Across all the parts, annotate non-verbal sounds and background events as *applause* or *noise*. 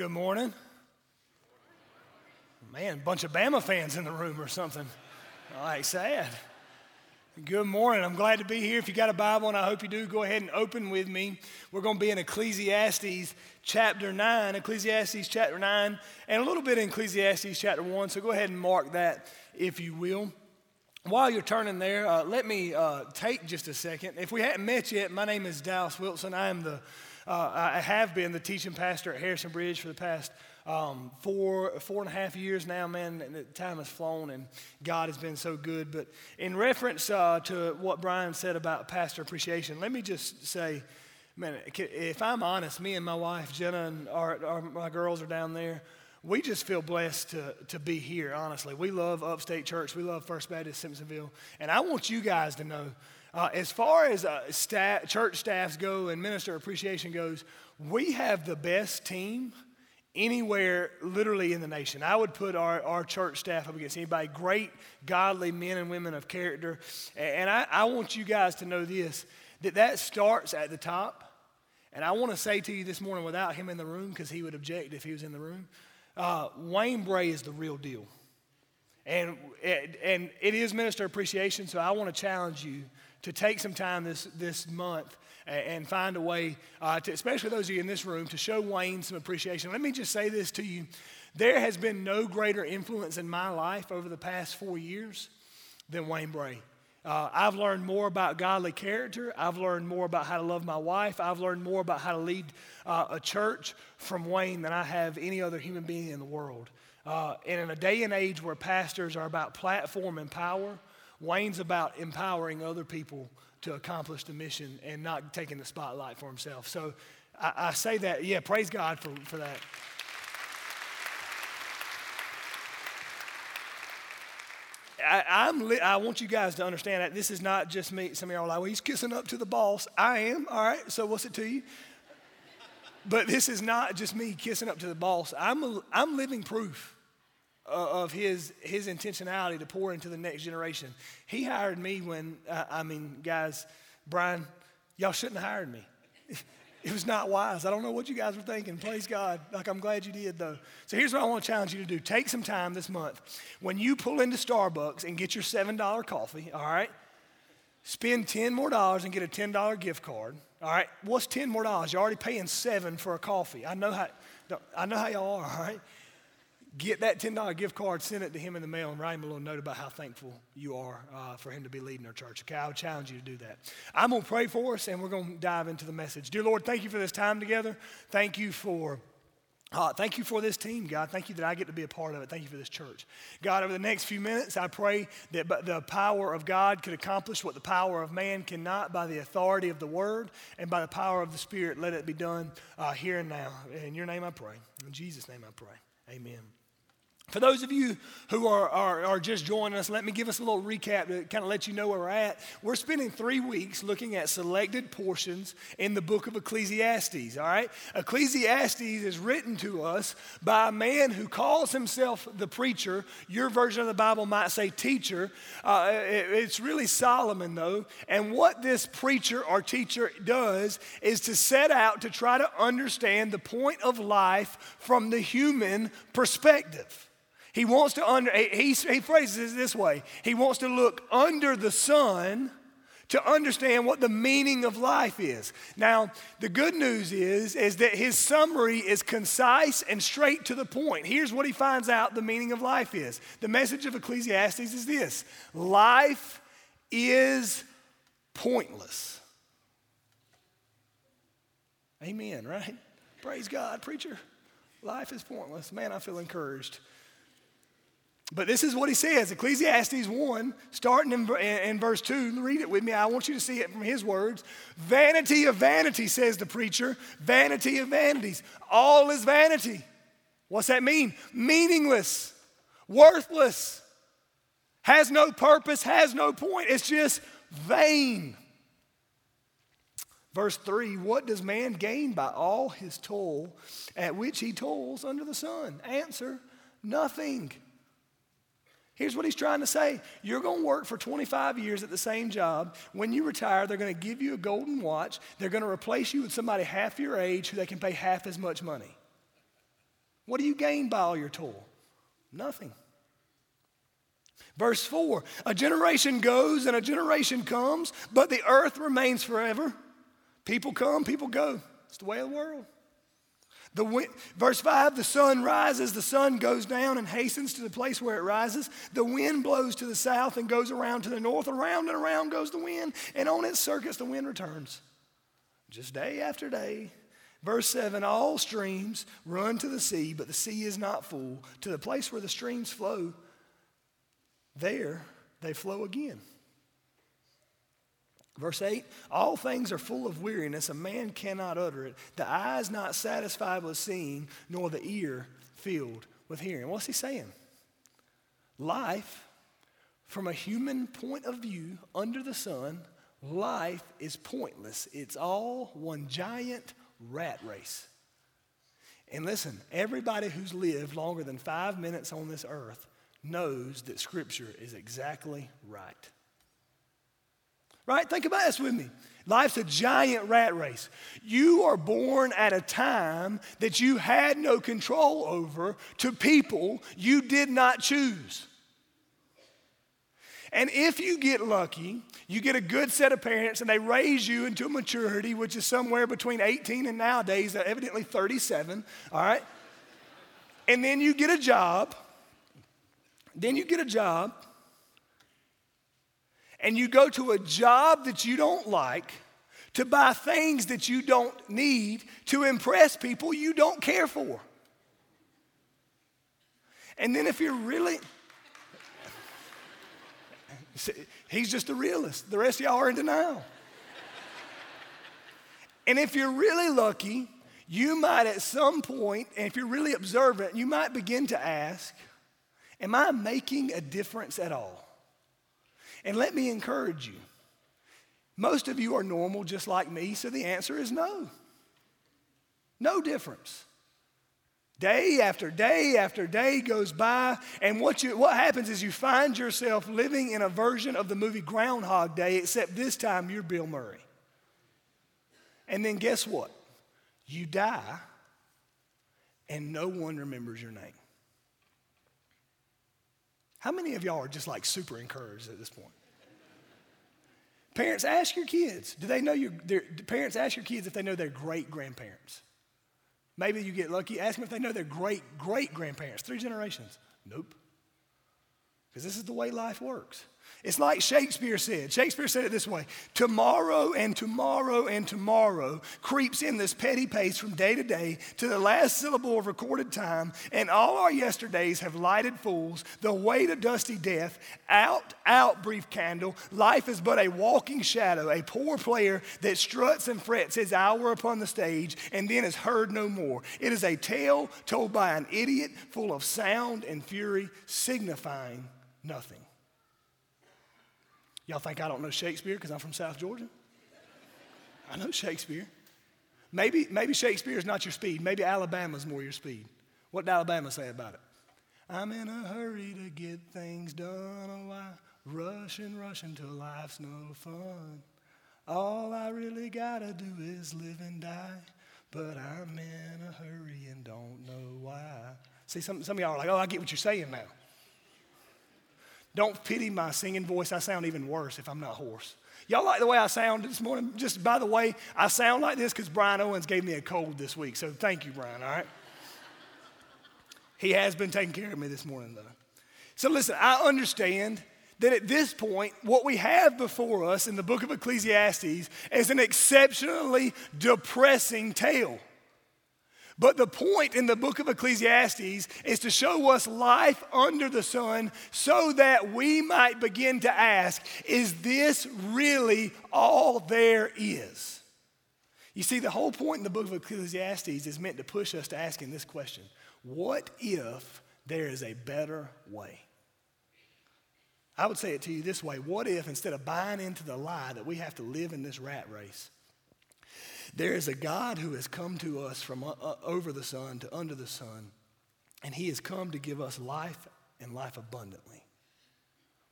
good morning. Man, a bunch of Bama fans in the room or something. All right, sad. Good morning. I'm glad to be here. If you got a Bible, and I hope you do, go ahead and open with me. We're going to be in Ecclesiastes chapter 9, Ecclesiastes chapter 9, and a little bit in Ecclesiastes chapter 1. So go ahead and mark that if you will. While you're turning there, uh, let me uh, take just a second. If we hadn't met yet, my name is Dallas Wilson. I am the, uh, I have been the teaching pastor at Harrison Bridge for the past um, four, four and a half years now, man, the time has flown and God has been so good. But in reference uh, to what Brian said about pastor appreciation, let me just say, man, if I'm honest, me and my wife, Jenna, and our, our my girls are down there. We just feel blessed to, to be here, honestly. We love Upstate Church. We love First Baptist Simpsonville. And I want you guys to know uh, as far as uh, staff, church staffs go and minister appreciation goes, we have the best team anywhere literally in the nation. I would put our, our church staff up against anybody, great, godly men and women of character. And I, I want you guys to know this that that starts at the top. And I want to say to you this morning, without him in the room, because he would object if he was in the room, uh, Wayne Bray is the real deal. And, and it is minister appreciation, so I want to challenge you to take some time this, this month and find a way, uh, to, especially those of you in this room, to show Wayne some appreciation. Let me just say this to you. There has been no greater influence in my life over the past four years than Wayne Bray. Uh, I've learned more about godly character. I've learned more about how to love my wife. I've learned more about how to lead uh, a church from Wayne than I have any other human being in the world. Uh, and in a day and age where pastors are about platform and power, Wayne's about empowering other people to accomplish the mission and not taking the spotlight for himself. So I, I say that, yeah, praise God for, for that. I, am li- I want you guys to understand that this is not just me. Some of y'all are like, well, he's kissing up to the boss. I am, all right, so what's it to you? But this is not just me kissing up to the boss. I'm, a, I'm living proof of his, his intentionality to pour into the next generation. He hired me when, uh, I mean, guys, Brian, y'all shouldn't have hired me. *laughs* It was not wise. I don't know what you guys were thinking. Praise God. Like, I'm glad you did, though. So, here's what I want to challenge you to do take some time this month. When you pull into Starbucks and get your $7 coffee, all right, spend 10 more dollars and get a $10 gift card. All right, what's 10 more dollars? You're already paying seven for a coffee. I know how, I know how y'all are, all right? Get that $10 gift card, send it to him in the mail, and write him a little note about how thankful you are uh, for him to be leading our church. Okay, I would challenge you to do that. I'm going to pray for us, and we're going to dive into the message. Dear Lord, thank you for this time together. Thank you for. Uh, thank you for this team, God. Thank you that I get to be a part of it. Thank you for this church. God, over the next few minutes, I pray that the power of God could accomplish what the power of man cannot by the authority of the word and by the power of the Spirit. Let it be done uh, here and now. In your name I pray. In Jesus' name I pray. Amen. For those of you who are, are, are, just joining us, let me give us a little recap to kind of let you know where we're at. We're spending three weeks looking at selected portions in the book of Ecclesiastes, all right? Ecclesiastes is written to us by a man who calls himself the preacher. Your version of the Bible might say teacher. Uh, it, it's really Solomon, though. And what this preacher or teacher does is to set out to try to understand the point of life from the human perspective. He wants to under, he, he phrases it this way. He wants to look under the sun to understand what the meaning of life is. Now, the good news is, is that his summary is concise and straight to the point. Here's what he finds out the meaning of life is. The message of Ecclesiastes is this life is pointless. Amen, right? Praise God, preacher. Life is pointless. Man, I feel encouraged. But this is what he says Ecclesiastes 1, starting in, in, verse 2. Read it with me. I want you to see it from his words. Vanity of vanity, says the preacher. Vanity of vanities. All is vanity. What's that mean? Meaningless, worthless, has no purpose, has no point. It's just vain. Verse 3 What does man gain by all his toil at which he toils under the sun? Answer Nothing. Here's what he's trying to say You're going to work for 25 years at the same job. When you retire, they're going to give you a golden watch. They're going to replace you with somebody half your age who they can pay half as much money. What do you gain by all your toil? Nothing. Verse 4 A generation goes and a generation comes, but the earth remains forever. People come, people go. It's the way of the world. The verse 5 the sun rises, the sun goes down and hastens to the place where it rises. The wind blows to the south and goes around to the north. Around and around goes the wind, and on its circuits the wind returns. Just day after day. Verse 7 All streams run to the sea, but the sea is not full. To the place where the streams flow, there they flow again. Verse 8, all things are full of weariness, a man cannot utter it. The eye is not satisfied with seeing, nor the ear filled with hearing. What's he saying? Life, from a human point of view, under the sun, life is pointless. It's all one giant rat race. And listen, everybody who's lived longer than five minutes on this earth knows that Scripture is exactly right. Right? Think about this with me. Life's a giant rat race. You are born at a time that you had no control over to people you did not choose. And if you get lucky, you get a good set of parents and they raise you into maturity, which is somewhere between 18 and nowadays, evidently 37, all right? And then you get a job. Then you get a job and you go to a job that you don't like to buy things that you don't need to impress people you don't care for. And then if you're really, he's just a realist. The rest of y'all are in denial. And if you're really lucky, you might at some point, and if you're really observant, you might begin to ask, Am I making a difference at all? And let me encourage you. Most of you are normal just like me, so the answer is no. No difference. Day after day after day goes by, and what, you, what happens is you find yourself living in a version of the movie Groundhog Day, except this time you're Bill Murray. And then guess what? You die, and no one remembers your name. How many of y'all are just like super encouraged at this point? Parents, ask your kids. Do they know your parents ask your kids if they know their great grandparents? Maybe you get lucky. Ask them if they know their great great grandparents, three generations. Nope. Because this is the way life works. It's like Shakespeare said. Shakespeare said it this way Tomorrow and tomorrow and tomorrow creeps in this petty pace from day to day to the last syllable of recorded time, and all our yesterdays have lighted fools, the way to dusty death. Out, out, brief candle. Life is but a walking shadow, a poor player that struts and frets his hour upon the stage and then is heard no more. It is a tale told by an idiot full of sound and fury, signifying nothing. Y'all think I don't know Shakespeare because I'm from South Georgia? I know Shakespeare. Maybe, maybe Shakespeare is not your speed. Maybe Alabama's more your speed. What did Alabama say about it? I'm in a hurry to get things done. Oh, I rush and rush until life's no fun. All I really gotta do is live and die. But I'm in a hurry and don't know why. See, some, some of y'all are like, oh, I get what you're saying now. Don't pity my singing voice. I sound even worse if I'm not hoarse. Y'all like the way I sound this morning? Just by the way, I sound like this because Brian Owens gave me a cold this week. So thank you, Brian, all right? he has been taking care of me this morning, though. So listen, I understand that at this point, what we have before us in the book of Ecclesiastes is an exceptionally depressing tale. But the point in the book of Ecclesiastes is to show us life under the sun so that we might begin to ask, is this really all there is? You see, the whole point in the book of Ecclesiastes is meant to push us to asking this question What if there is a better way? I would say it to you this way What if instead of buying into the lie that we have to live in this rat race, there is a God who has come to us from uh, uh, over the sun to under the sun, and he has come to give us life and life abundantly.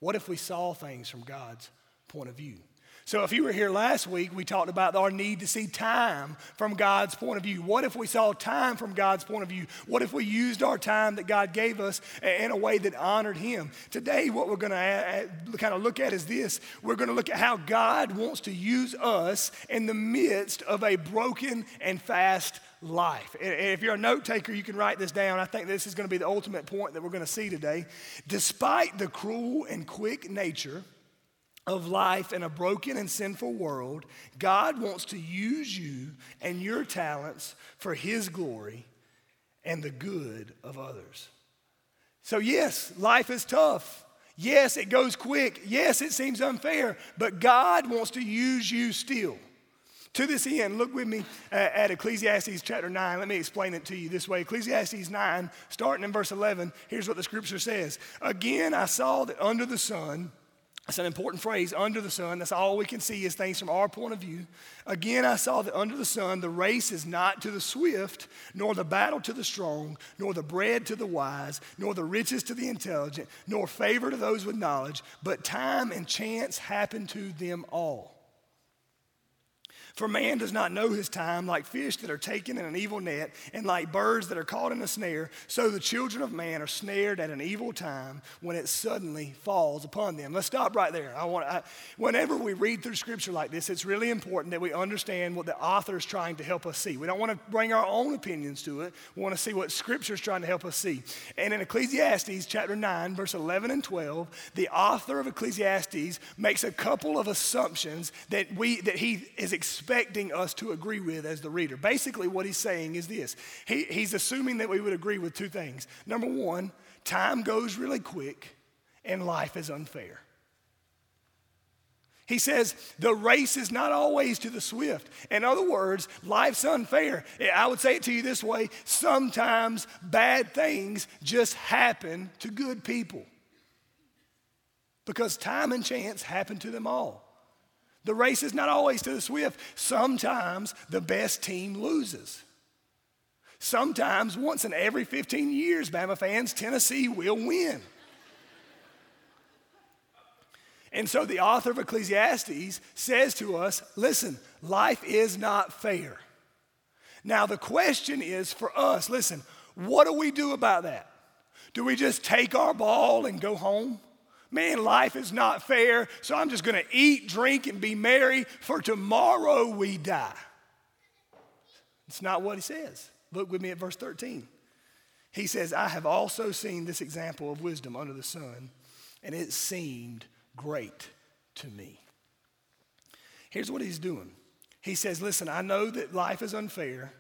What if we saw things from God's point of view? So, if you were here last week, we talked about our need to see time from God's point of view. What if we saw time from God's point of view? What if we used our time that God gave us in a way that honored Him? Today, what we're going to kind of look at is this we're going to look at how God wants to use us in the midst of a broken and fast life. And if you're a note taker, you can write this down. I think this is going to be the ultimate point that we're going to see today. Despite the cruel and quick nature, of life in a broken and sinful world, God wants to use you and your talents for His glory and the good of others. So, yes, life is tough. Yes, it goes quick. Yes, it seems unfair, but God wants to use you still. To this end, look with me uh, at Ecclesiastes chapter 9. Let me explain it to you this way. Ecclesiastes 9, starting in verse 11, here's what the scripture says Again, I saw that under the sun, that's an important phrase, under the sun. That's all we can see is things from our point of view. Again, I saw that under the sun, the race is not to the swift, nor the battle to the strong, nor the bread to the wise, nor the riches to the intelligent, nor favor to those with knowledge, but time and chance happen to them all. For man does not know his time, like fish that are taken in an evil net, and like birds that are caught in a snare. So the children of man are snared at an evil time when it suddenly falls upon them. Let's stop right there. I want, I, whenever we read through scripture like this, it's really important that we understand what the author is trying to help us see. We don't want to bring our own opinions to it. We want to see what scripture is trying to help us see. And in Ecclesiastes chapter 9, verse 11 and 12, the author of Ecclesiastes makes a couple of assumptions that we that he is expecting expecting us to agree with as the reader. Basically, what he's saying is this he, he's assuming that we would agree with two things. Number one, time goes really quick and life is unfair. He says the race is not always to the swift. In other words, life's unfair. I would say it to you this way sometimes bad things just happen to good people because time and chance happen to them all. The race is not always to the swift. Sometimes the best team loses. Sometimes, once in every 15 years, Bama fans, Tennessee will win. And so the author of Ecclesiastes says to us listen, life is not fair. Now, the question is for us listen, what do we do about that? Do we just take our ball and go home? Man, life is not fair, so I'm just to eat, drink, and be merry, for tomorrow we die. It's not what he says. Look with me at verse 13. He says, I have also seen this example of wisdom under the sun, and it seemed great to me. Here's what he's doing. He says, Listen, I know that life is unfair,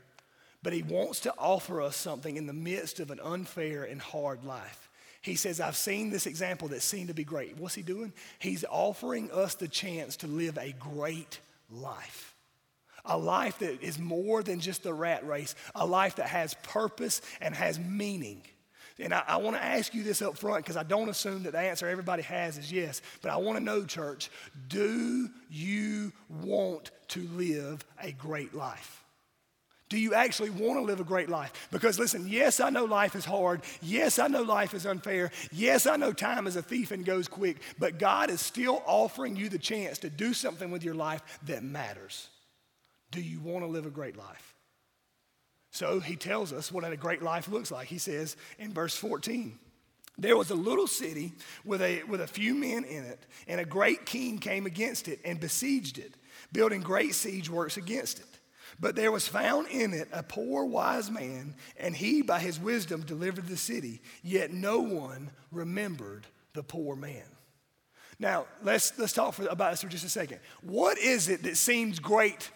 but he wants to offer us something in the midst of an unfair and hard life. He says, I've seen this example that seemed to be great. What's he doing? He's offering us the chance to live a great life. A life that is more than just the rat race, a life that has purpose and has meaning. And I, I want to ask you this up front because I don't assume that the answer everybody has is yes. But I want to know, church, do you want to live a great life? Do you actually want to live a great life? Because listen, yes, I know life is hard. Yes, I know life is unfair. Yes, I know time is a thief and goes quick. But God is still offering you the chance to do something with your life that matters. Do you want to live a great life? So he tells us what a great life looks like. He says in verse 14, there was a little city with a, with a few men in it, and a great king came against it and besieged it, building great siege works against it. But there was found in it a poor wise man, and he by his wisdom delivered the city, yet no one remembered the poor man. Now, let's, let's talk for, about this for just a second. What is it that seems great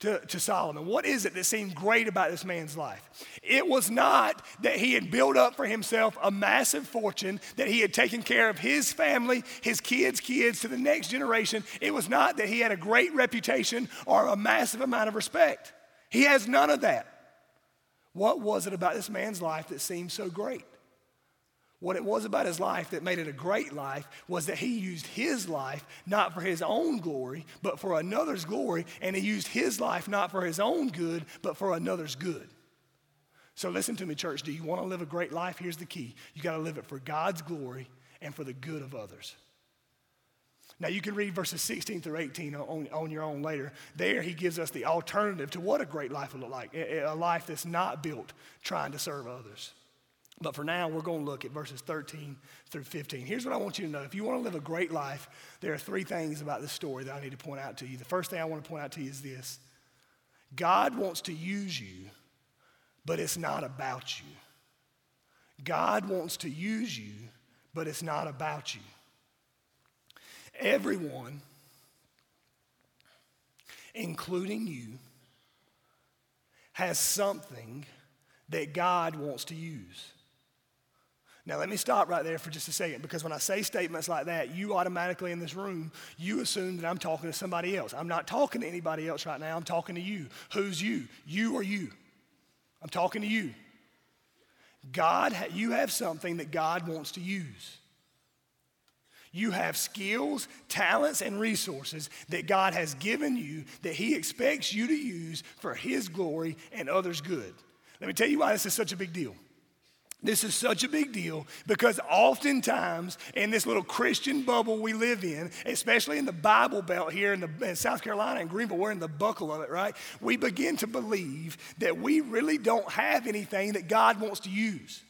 to, to Solomon. What is it that seemed great about this man's life? It was not that he had built up for himself a massive fortune, that he had taken care of his family, his kids' kids to the next generation. It was not that he had a great reputation or a massive amount of respect. He has none of that. What was it about this man's life that seemed so great? What it was about his life that made it a great life was that he used his life not for his own glory, but for another's glory. And he used his life not for his own good, but for another's good. So listen to me, church. Do you want to live a great life? Here's the key you got to live it for God's glory and for the good of others. Now, you can read verses 16 through 18 on, on your own later. There, he gives us the alternative to what a great life would look like a, a life that's not built trying to serve others. But for now, we're going to look at verses 13 through 15. Here's what I want you to know. If you want to live a great life, there are three things about this story that I need to point out to you. The first thing I want to point out to you is this God wants to use you, but it's not about you. God wants to use you, but it's not about you. Everyone, including you, has something that God wants to use. Now, let me stop right there for just a second because when I say statements like that, you automatically in this room, you assume that I'm talking to somebody else. I'm not talking to anybody else right now. I'm talking to you. Who's you? You or you? I'm talking to you. God, you have something that God wants to use. You have skills, talents, and resources that God has given you that He expects you to use for His glory and others' good. Let me tell you why this is such a big deal. This is such a big deal because oftentimes in this little Christian bubble we live in, especially in the Bible Belt here in, the, in South Carolina and Greenville, we're in the buckle of it, right? We begin to believe that we really don't have anything that God wants to use.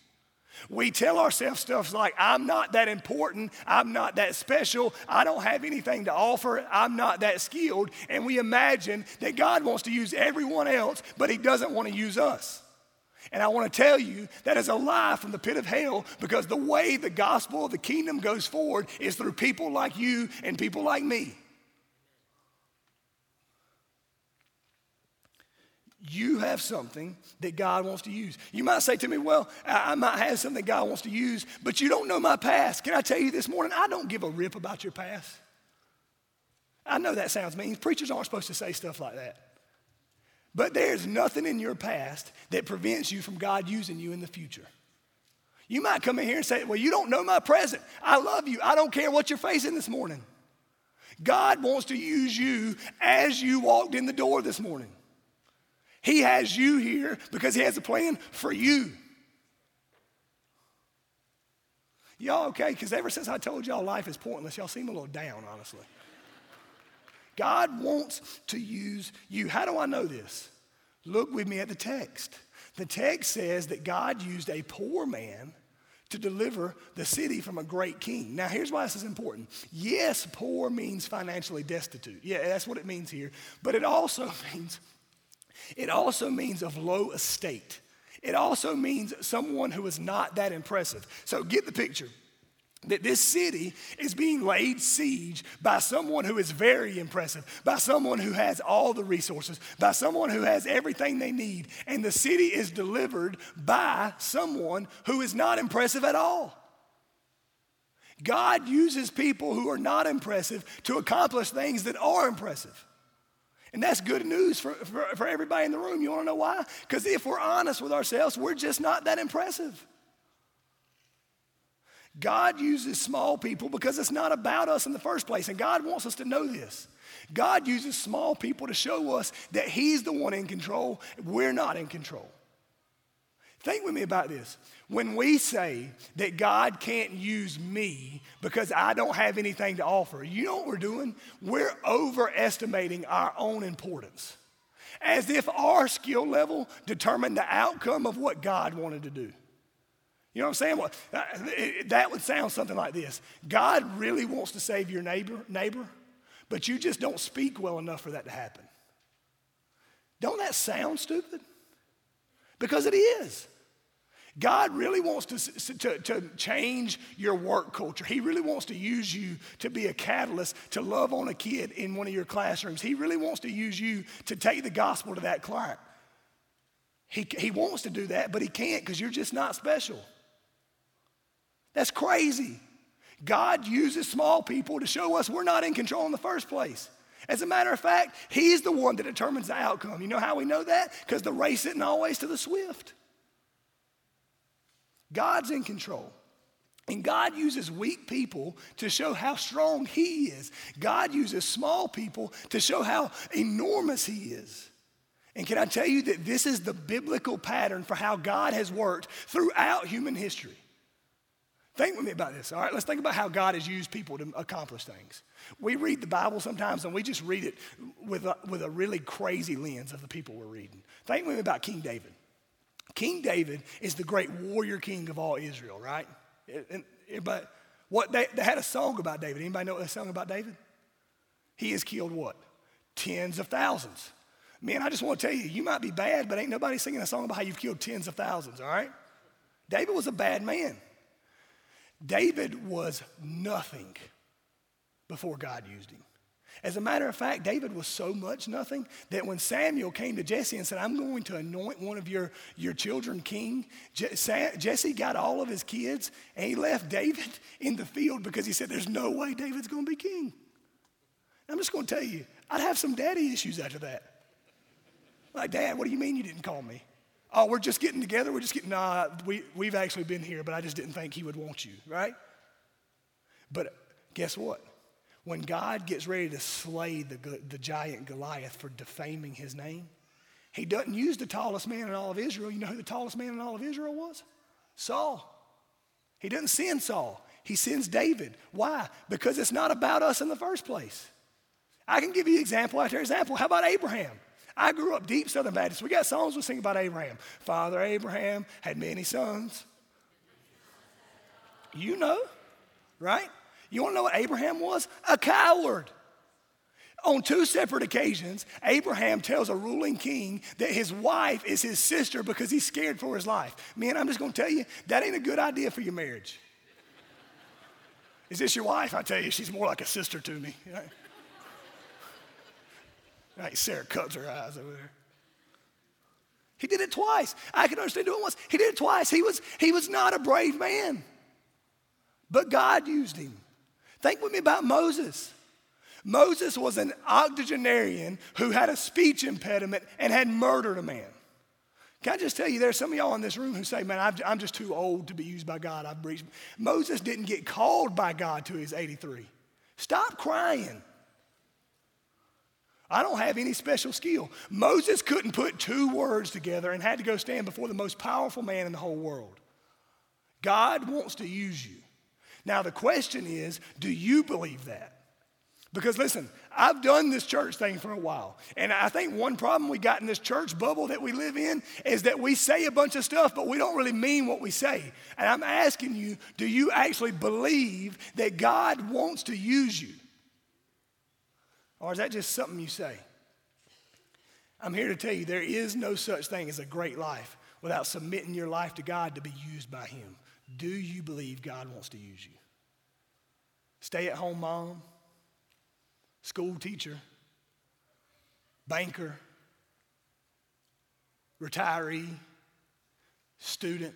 We tell ourselves stuff like, I'm not that important, I'm not that special, I don't have anything to offer, I'm not that skilled. And we imagine that God wants to use everyone else, but He doesn't want to use us. And I want to tell you that is a lie from the pit of hell because the way the gospel of the kingdom goes forward is through people like you and people like me. you have something that God wants to use. You might say to me, Well, I might have something God wants to use, but you don't know my past. Can I tell you this morning? I don't give a rip about your past. I know that sounds mean. Preachers aren't supposed to say stuff like that. But there's nothing in your past that prevents you from God using you in the future. You might come in here and say, Well, you don't know my present. I love you. I don't care what you're facing this morning. God wants to use you as you walked in the door this morning. He has you here because He has a plan for you. Y'all okay? Because ever since I told y'all life is pointless, y'all seem a little down, honestly. God wants to use you. How do I know this? Look with me at the text. The text says that God used a poor man to deliver the city from a great king. Now, here's why this is important. Yes, poor means financially destitute. Yeah, that's what it means here. But it also *laughs* means it also means of low estate. It also means someone who is not that impressive. So get the picture that this city is being laid siege by someone who is very impressive, by someone who has all the resources, by someone who has everything they need. And the city is delivered by someone who is not impressive at all. God uses people who are not impressive to accomplish things that are impressive. And that's good news for, for, for everybody in the room. You want to know why? Because if we're honest with ourselves, we're just not that impressive. God uses small people because it's not about us in the first place. And God wants us to know this. God uses small people to show us that He's the one in control. We're not in control. Think with me about this. When we say that God can't use me because I don't have anything to offer, you know what we're doing? We're overestimating our own importance. As if our skill level determined the outcome of what God wanted to do. You know what I'm saying? Well, uh, that would sound something like this God really wants to save your neighbor, neighbor, but you just don't speak well enough for that to happen. Don't that sound stupid? Because it is. God really wants to, to, to, change your work culture. He really wants to use you to be a catalyst to love on a kid in one of your classrooms. He really wants to use you to take the gospel to that client. He, he wants to do that, but he can't because you're just not special. That's crazy. God uses small people to show us we're not in control in the first place. As a matter of fact, He's the one that determines the outcome. You know how we know that? Because the race isn't always to the swift. God's in control. And God uses weak people to show how strong He is. God uses small people to show how enormous He is. And can I tell you that this is the biblical pattern for how God has worked throughout human history? Think with me about this, all right? Let's think about how God has used people to accomplish things. We read the Bible sometimes and we just read it with a, with a really crazy lens of the people we're reading. Think with me about King David. King David is the great warrior king of all Israel, right? But what they, they had a song about David. Anybody know a song about David? He has killed what? Tens of thousands. Man, I just want to tell you, you might be bad, but ain't nobody singing a song about how you've killed tens of thousands, all right? David was a bad man. David was nothing before God used him. As a matter of fact, David was so much nothing that when Samuel came to Jesse and said, I'm going to anoint one of your, your children king, Jesse got all of his kids and he left David *laughs* in the field because he said, There's no way David's going to be king. I'm just going to tell you, I'd have some daddy issues after that. Like, Dad, what do you mean you didn't call me? Oh, we're just getting together. We're just getting, nah, we, we've actually been here, but I just didn't think he would want you, right? But guess what? When God gets ready to slay the, the giant Goliath for defaming his name, he doesn't use the tallest man in all of Israel. You know who the tallest man in all of Israel was? Saul. He doesn't send Saul, he sends David. Why? Because it's not about us in the first place. I can give you example after example. How about Abraham? I grew up deep Southern Baptist. We got songs we sing about Abraham. Father Abraham had many sons. You know, right? You want to know what Abraham was? A coward. On two separate occasions, Abraham tells a ruling king that his wife is his sister because he's scared for his life. Man, I'm just going to tell you, that ain't a good idea for your marriage. Is this your wife? I tell you, she's more like a sister to me. Right Sarah cubs her eyes over there. He did it twice. I can understand doing it once. He did it twice. He was, he was not a brave man, but God used him. Think with me about Moses. Moses was an octogenarian who had a speech impediment and had murdered a man. Can I just tell you, there's some of y'all in this room who say, Man, I'm just too old to be used by God. I've breached. Moses didn't get called by God to his 83. Stop crying. I don't have any special skill. Moses couldn't put two words together and had to go stand before the most powerful man in the whole world. God wants to use you. Now, the question is do you believe that? Because listen, I've done this church thing for a while. And I think one problem we got in this church bubble that we live in is that we say a bunch of stuff, but we don't really mean what we say. And I'm asking you, do you actually believe that God wants to use you? Or is that just something you say? I'm here to tell you there is no such thing as a great life without submitting your life to God to be used by Him. Do you believe God wants to use you? Stay at home mom, school teacher, banker, retiree, student,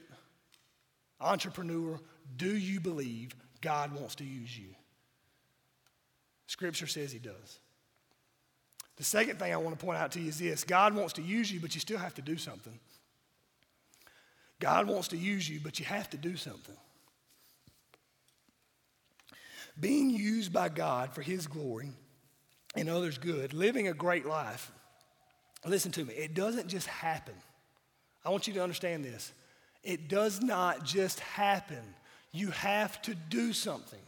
entrepreneur. Do you believe God wants to use you? Scripture says He does. The second thing I want to point out to you is this God wants to use you, but you still have to do something. God wants to use you, but you have to do something. Being used by God for His glory and others' good, living a great life. Listen to me, it doesn't just happen. I want you to understand this. It does not just happen. You have to do something.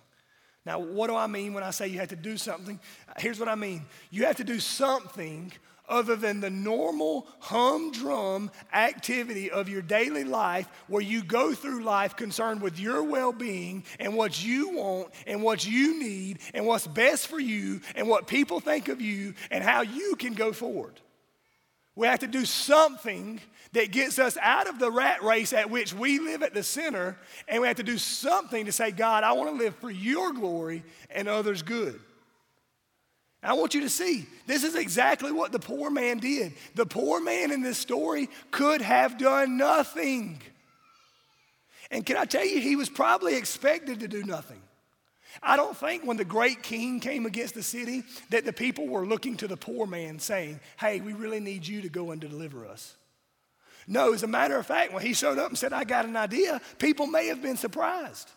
Now, what do I mean when I say you have to do something? Here's what I mean you have to do something other than the normal humdrum activity of your daily life where you go through life concerned with your well being and what you want and what you need and what's best for you and what people think of you and how you can go forward. We have to do something that gets us out of the rat race at which we live at the center, and we have to do something to say, God, I want to live for your glory and others' good. I want you to see this is exactly what the poor man did. The poor man in this story could have done nothing. And can I tell you, he was probably expected to do nothing. I don't think when the great king came against the city that the people were looking to the poor man saying, Hey, we really need you to go and deliver us. No, as a matter of fact, when he showed up and said, I got an idea, people may have been surprised.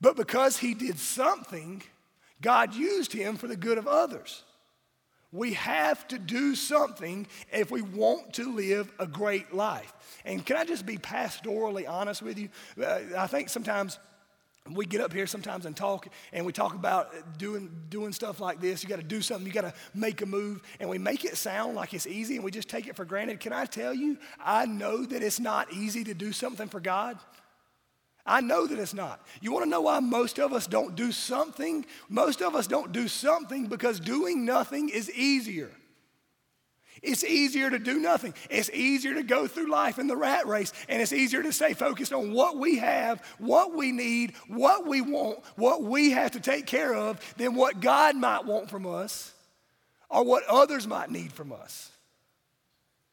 But because he did something, God used him for the good of others. We have to do something if we want to live a great life. And can I just be pastorally honest with you? Uh, I think sometimes we get up here sometimes and talk and we talk about doing, doing stuff like this you got to do something you got to make a move and we make it sound like it's easy and we just take it for granted can i tell you i know that it's not easy to do something for god I know that it's not. You want to know why most of us don't do something? Most of us don't do something because doing nothing is easier. It's easier to do nothing. It's easier to go through life in the rat race, and it's easier to stay focused on what we have, what we need, what we want, what we have to take care of, than what God might want from us or what others might need from us.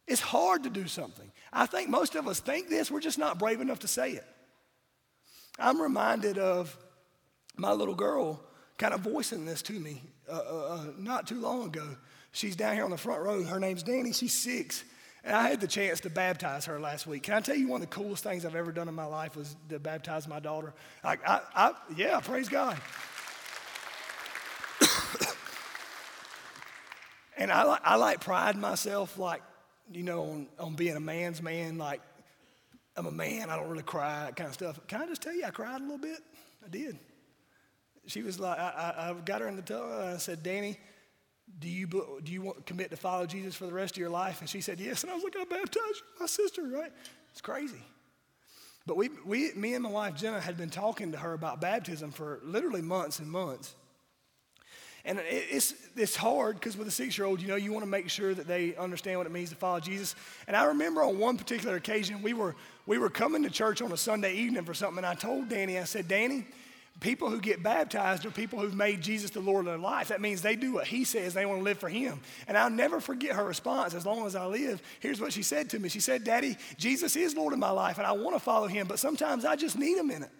It's hard to do something. I think most of us think this, we're just not brave enough to say it. I'm reminded of my little girl kind of voicing this to me uh, uh, uh, not too long ago. She's down here on the front row. Her name's Danny. She's six. And I had the chance to baptize her last week. Can I tell you one of the coolest things I've ever done in my life was to baptize my daughter? I, I, I yeah, praise God. *coughs* and I, I like pride myself, like, you know, on, on being a man's man, like I'm a man, I don't really cry, that kind of stuff. Can I just tell you, I cried a little bit? I did. She was like, I, I, I got her in the tub I said, Danny, do you, do you want, commit to follow Jesus for the rest of your life? And she said, yes. And I was like, I baptized my sister, right? It's crazy. But we, we, me and my wife Jenna had been talking to her about baptism for literally months and months. And it's, it's hard because with a six year old, you know, you want to make sure that they understand what it means to follow Jesus. And I remember on one particular occasion, we were, we were coming to church on a Sunday evening for something. And I told Danny, I said, Danny, people who get baptized are people who've made Jesus the Lord of their life. That means they do what he says, they want to live for him. And I'll never forget her response as long as I live. Here's what she said to me She said, Daddy, Jesus is Lord of my life, and I want to follow him, but sometimes I just need a minute.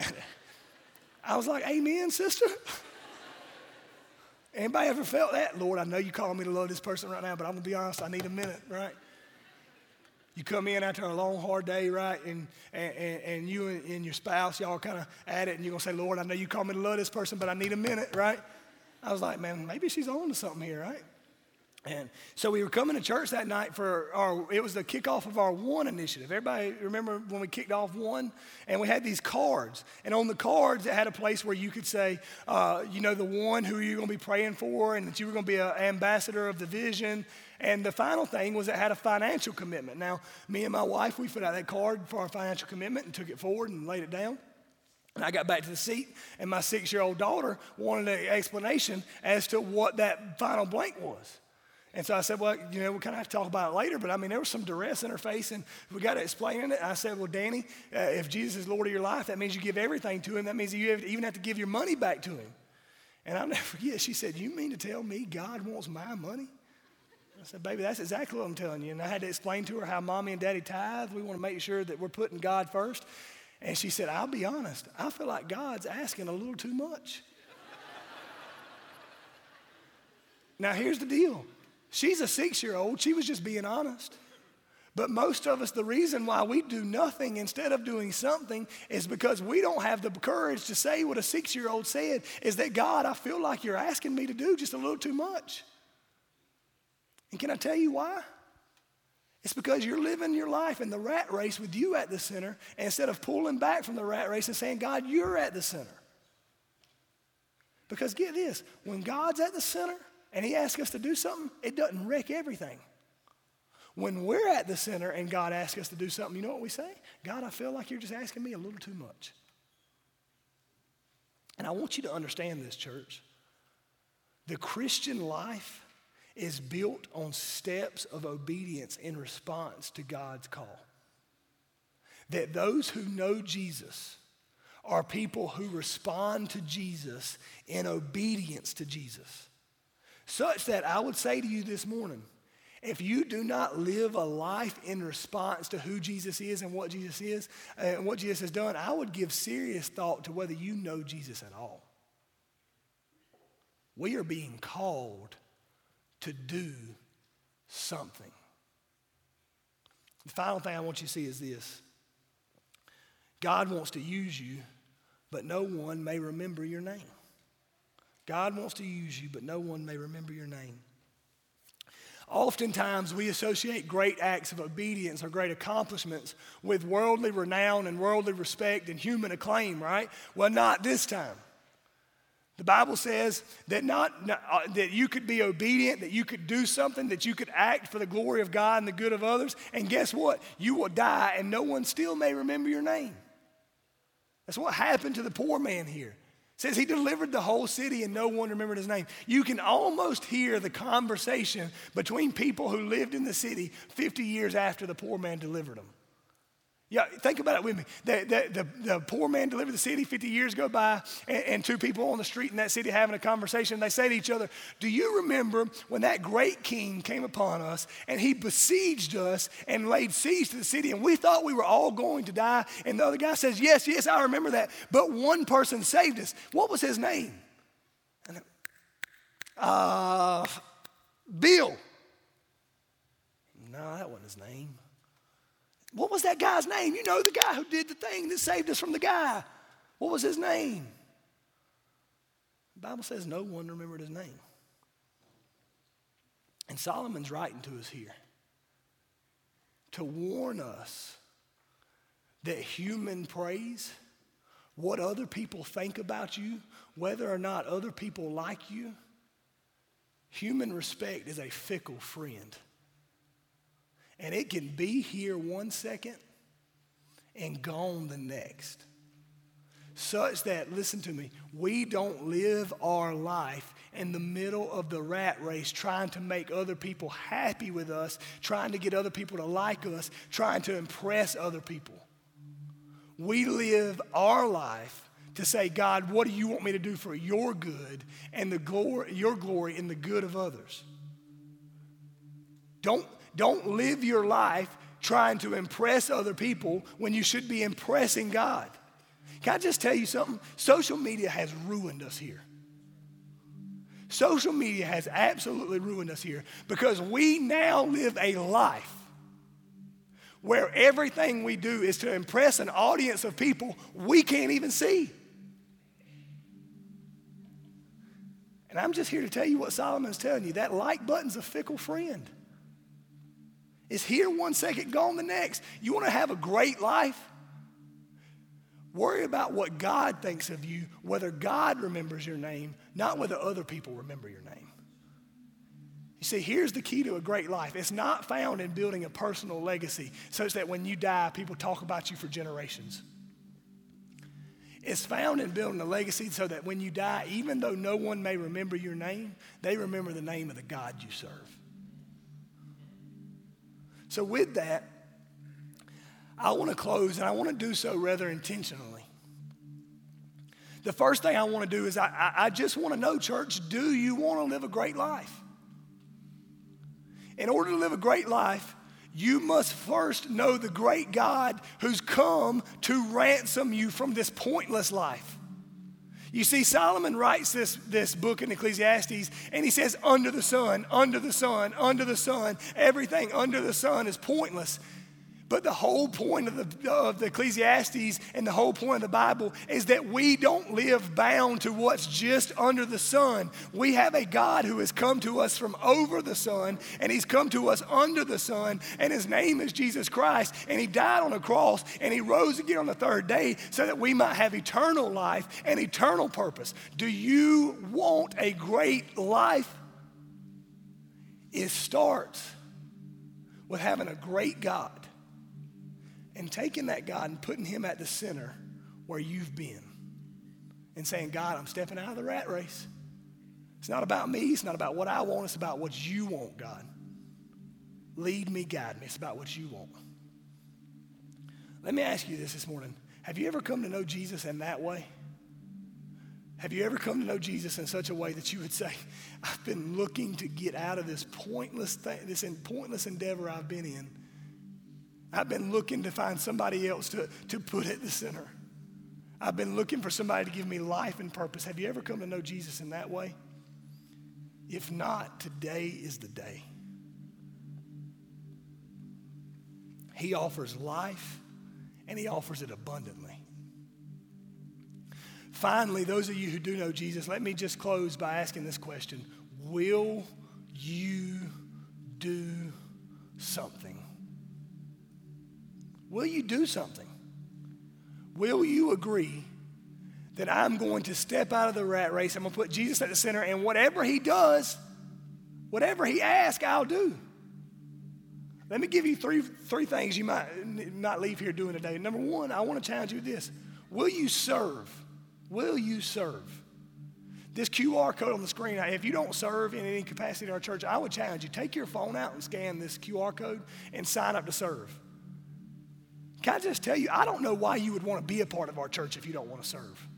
*laughs* I was like, Amen, sister. *laughs* Anybody ever felt that? Lord, I know you call me to love this person right now, but I'm gonna be honest, I need a minute, right? You come in after a long, hard day, right? And, and, and you and your spouse, y'all kind of at it, and you're gonna say, Lord, I know you call me to love this person, but I need a minute, right? I was like, man, maybe she's on to something here, right? And so we were coming to church that night for our, it was the kickoff of our one initiative. Everybody remember when we kicked off one? And we had these cards. And on the cards, it had a place where you could say, uh, you know, the one who you're going to be praying for and that you were going to be an ambassador of the vision. And the final thing was it had a financial commitment. Now, me and my wife, we put out that card for our financial commitment and took it forward and laid it down. And I got back to the seat, and my six year old daughter wanted an explanation as to what that final blank was. And so I said, well, you know, we kind of have to talk about it later, but I mean, there was some duress in her face, and we got to explain it. I said, well, Danny, uh, if Jesus is Lord of your life, that means you give everything to him. That means you have even have to give your money back to him. And I'll never *laughs* forget, she said, You mean to tell me God wants my money? I said, Baby, that's exactly what I'm telling you. And I had to explain to her how mommy and daddy tithe. We want to make sure that we're putting God first. And she said, I'll be honest, I feel like God's asking a little too much. *laughs* now, here's the deal She's a six year old. She was just being honest. But most of us, the reason why we do nothing instead of doing something is because we don't have the courage to say what a six year old said is that God, I feel like you're asking me to do just a little too much. And can I tell you why? It's because you're living your life in the rat race with you at the center instead of pulling back from the rat race and saying, God, you're at the center. Because get this when God's at the center, and He asks us to do something, it doesn't wreck everything. When we're at the center and God asks us to do something, you know what we say? God, I feel like you're just asking me a little too much. And I want you to understand this, church. The Christian life is built on steps of obedience in response to God's call. That those who know Jesus are people who respond to Jesus in obedience to Jesus. Such that I would say to you this morning if you do not live a life in response to who Jesus is and what Jesus is uh, and what Jesus has done, I would give serious thought to whether you know Jesus at all. We are being called to do something. The final thing I want you to see is this God wants to use you, but no one may remember your name. God wants to use you, but no one may remember your name. Oftentimes, we associate great acts of obedience or great accomplishments with worldly renown and worldly respect and human acclaim, right? Well, not this time. The Bible says that, not, not uh, that you could be obedient, that you could do something, that you could act for the glory of God and the good of others. And guess what? You will die and no one still may remember your name. That's what happened to the poor man here. It says he delivered the whole city and no one remembered his name. You can almost hear the conversation between people who lived in the city 50 years after the poor man delivered them. Yeah, think about it with me. The, the, the, the, poor man delivered the city 50 years go by, and, and, two people on the street in that city having a conversation. They say to each other, Do you remember when that great king came upon us and he besieged us and laid siege to the city, and we thought we were all going to die? And the other guy says, Yes, yes, I remember that. But one person saved us. What was his name? Uh, Bill. No, that wasn't his name. What was that guy's name? You know, the guy who did the thing that saved us from the guy. What was his name? The Bible says no one remembered his name. And Solomon's writing to us here to warn us that human praise, what other people think about you, whether or not other people like you, human respect is a fickle friend. And it can be here one second and gone the next. Such that, listen to me, we don't live our life in the middle of the rat race trying to make other people happy with us, trying to get other people to like us, trying to impress other people. We live our life to say, God, what do you want me to do for your good and the glory, your glory and the good of others? Don't, don't live your life trying to impress other people when you should be impressing God. Can I just tell you something? Social media has ruined us here. Social media has absolutely ruined us here because we now live a life where everything we do is to impress an audience of people we can't even see. And I'm just here to tell you what Solomon's telling you that like button's a fickle friend. It's here one second, gone the next. You want to have a great life? Worry about what God thinks of you, whether God remembers your name, not whether other people remember your name. You see, here's the key to a great life it's not found in building a personal legacy such that when you die, people talk about you for generations. It's found in building a legacy so that when you die, even though no one may remember your name, they remember the name of the God you serve. So, with that, I want to close, and I want to do so rather intentionally. The first thing I want to do is I, I, just want to know, church, do you want to live a great life? In order to live a great life, you must first know the great God who's come to ransom you from this pointless life. You see, Solomon writes this, this book in Ecclesiastes, and he says, Under the sun, under the sun, under the sun, everything under the sun is pointless. But the whole point of the, of the Ecclesiastes and the whole point of the Bible is that we don't live bound to what's just under the sun. We have a God who has come to us from over the sun, and He's come to us under the sun, and His name is Jesus Christ. And He died on a cross, and He rose again on the third day so that we might have eternal life and eternal purpose. Do you want a great life? It starts with having a great God and taking that God and putting him at the center where you've been and saying, God, I'm stepping out of the rat race. It's not about me, it's not about what I want, it's about what you want, God. Lead me, guide me. It's about what you want. Let me ask you this this morning. Have you ever come to know Jesus in that way? Have you ever come to know Jesus in such a way that you would say, I've been looking to get out of this pointless thing, this pointless endeavor I've been in? I've been looking to find somebody else to, to put at the center. I've been looking for somebody to give me life and purpose. Have you ever come to know Jesus in that way? If not, today is the day. He offers life and he offers it abundantly. Finally, those of you who do know Jesus, let me just close by asking this question Will you do something? Will you do something? Will you agree that I'm going to step out of the rat race? I'm going to put Jesus at the center, and whatever he does, whatever he asks, I'll do. Let me give you three, three things you might not leave here doing today. Number one, I want to challenge you with this Will you serve? Will you serve? This QR code on the screen, if you don't serve in any capacity in our church, I would challenge you take your phone out and scan this QR code and sign up to serve. Can I just tell you, I don't know why you would want to be a part of our church if you don't want to serve.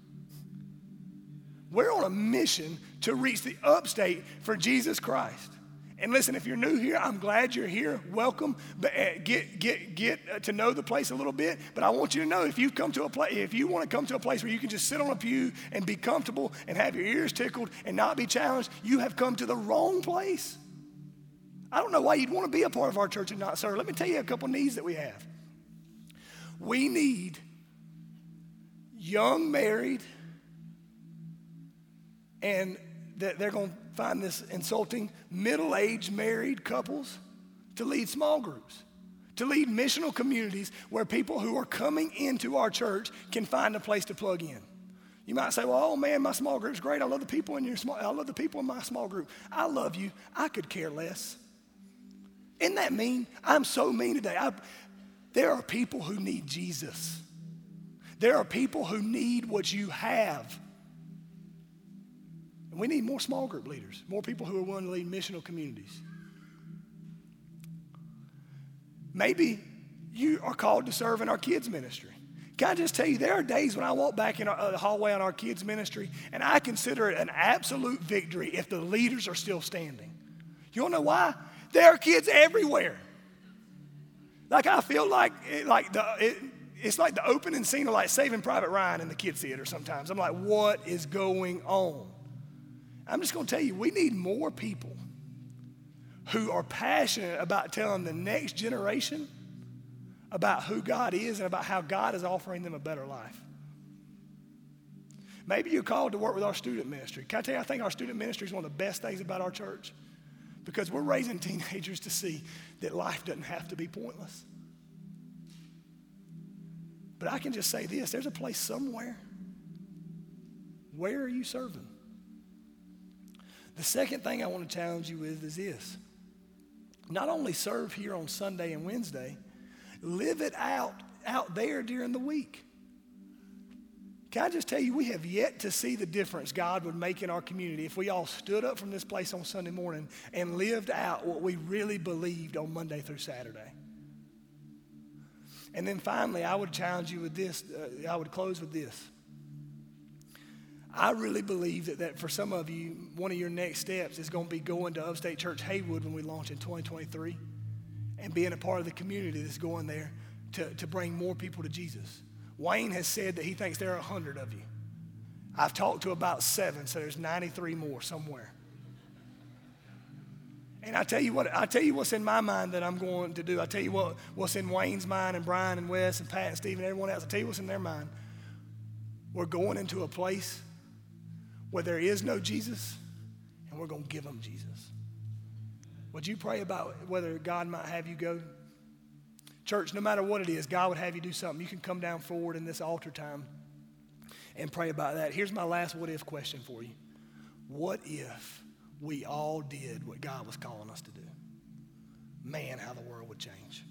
We're on a mission to reach the upstate for Jesus Christ. And listen, if you're new here, I'm glad you're here. Welcome. But uh, get get get uh, to know the place a little bit. But I want you to know if you come to a place, if you want to come to a place where you can just sit on a pew and be comfortable and have your ears tickled and not be challenged, you have come to the wrong place. I don't know why you'd want to be a part of our church and not serve. Let me tell you a couple needs that we have. We need young married, and that they're going to find this insulting, middle aged married couples to lead small groups, to lead missional communities where people who are coming into our church can find a place to plug in. You might say, well, oh man, my small group's great. I love the people in your small, I love the people in my small group. I love you. I could care less. Isn't that mean? I'm so mean today. I, there are people who need Jesus. There are people who need what you have. And we need more small group leaders, more people who are willing to lead missional communities. Maybe you are called to serve in our kids' ministry. Can I just tell you, there are days when I walk back in the hallway on our kids' ministry, and I consider it an absolute victory if the leaders are still standing. You to know why? There are kids everywhere. Like I feel like like the it, it's like the opening scene of like Saving Private Ryan in the kids theater. Sometimes I'm like, what is going on? I'm just going to tell you, we need more people who are passionate about telling the next generation about who God is and about how God is offering them a better life. Maybe you're called to work with our student ministry. Can I tell you, I think our student ministry is one of the best things about our church because we're raising teenagers to see that life doesn't have to be pointless. But I can just say this there's a place somewhere. Where are you serving? The second thing I want to challenge you with is this not only serve here on Sunday and Wednesday, live it out out there during the week. Can I just tell you, we have yet to see the difference God would make in our community if we all stood up from this place on Sunday morning and lived out what we really believed on Monday through Saturday. And then finally, I would challenge you with this. Uh, I would close with this. I really believe that, that for some of you, one of your next steps is going to be going to Upstate Church Haywood when we launch in 2023 and being a part of the community that's going there to, to bring more people to Jesus. Wayne has said that he thinks there are 100 of you. I've talked to about seven, so there's 93 more somewhere. And I tell you what, I tell you what's in my mind that I'm going to do. I tell you what, what's in Wayne's mind and Brian and Wes and Pat and Steve and everyone else. I tell you what's in their mind. We're going into a place where there is no Jesus, and we're going to give them Jesus. Would you pray about whether God might have you go Church, no matter what it is, God would have you do something. You can come down forward in this altar time and pray about that. Here's my last what if question for you What if we all did what God was calling us to do? Man, how the world would change.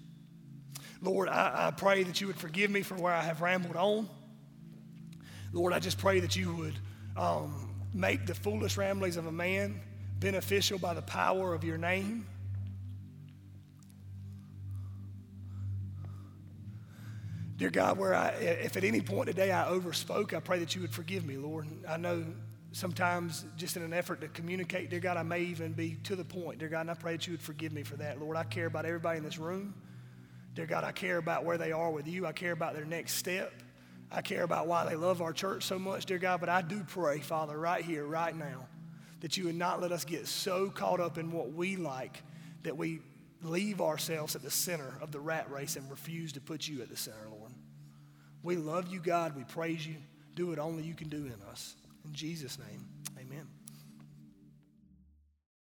Lord, I, I pray that you would forgive me for where I have rambled on. Lord, I just pray that you would um, make the foolish ramblings of a man beneficial by the power of your name. Dear God, where I, if at any point today I overspoke, I pray that you would forgive me, Lord. I know sometimes just in an effort to communicate, dear God, I may even be to the point, dear God, and I pray that you would forgive me for that. Lord, I care about everybody in this room. Dear God, I care about where they are with you. I care about their next step. I care about why they love our church so much, dear God. But I do pray, Father, right here, right now, that you would not let us get so caught up in what we like that we leave ourselves at the center of the rat race and refuse to put you at the center, Lord. We love you, God. We praise you. do what only you can do in us. In Jesus' name.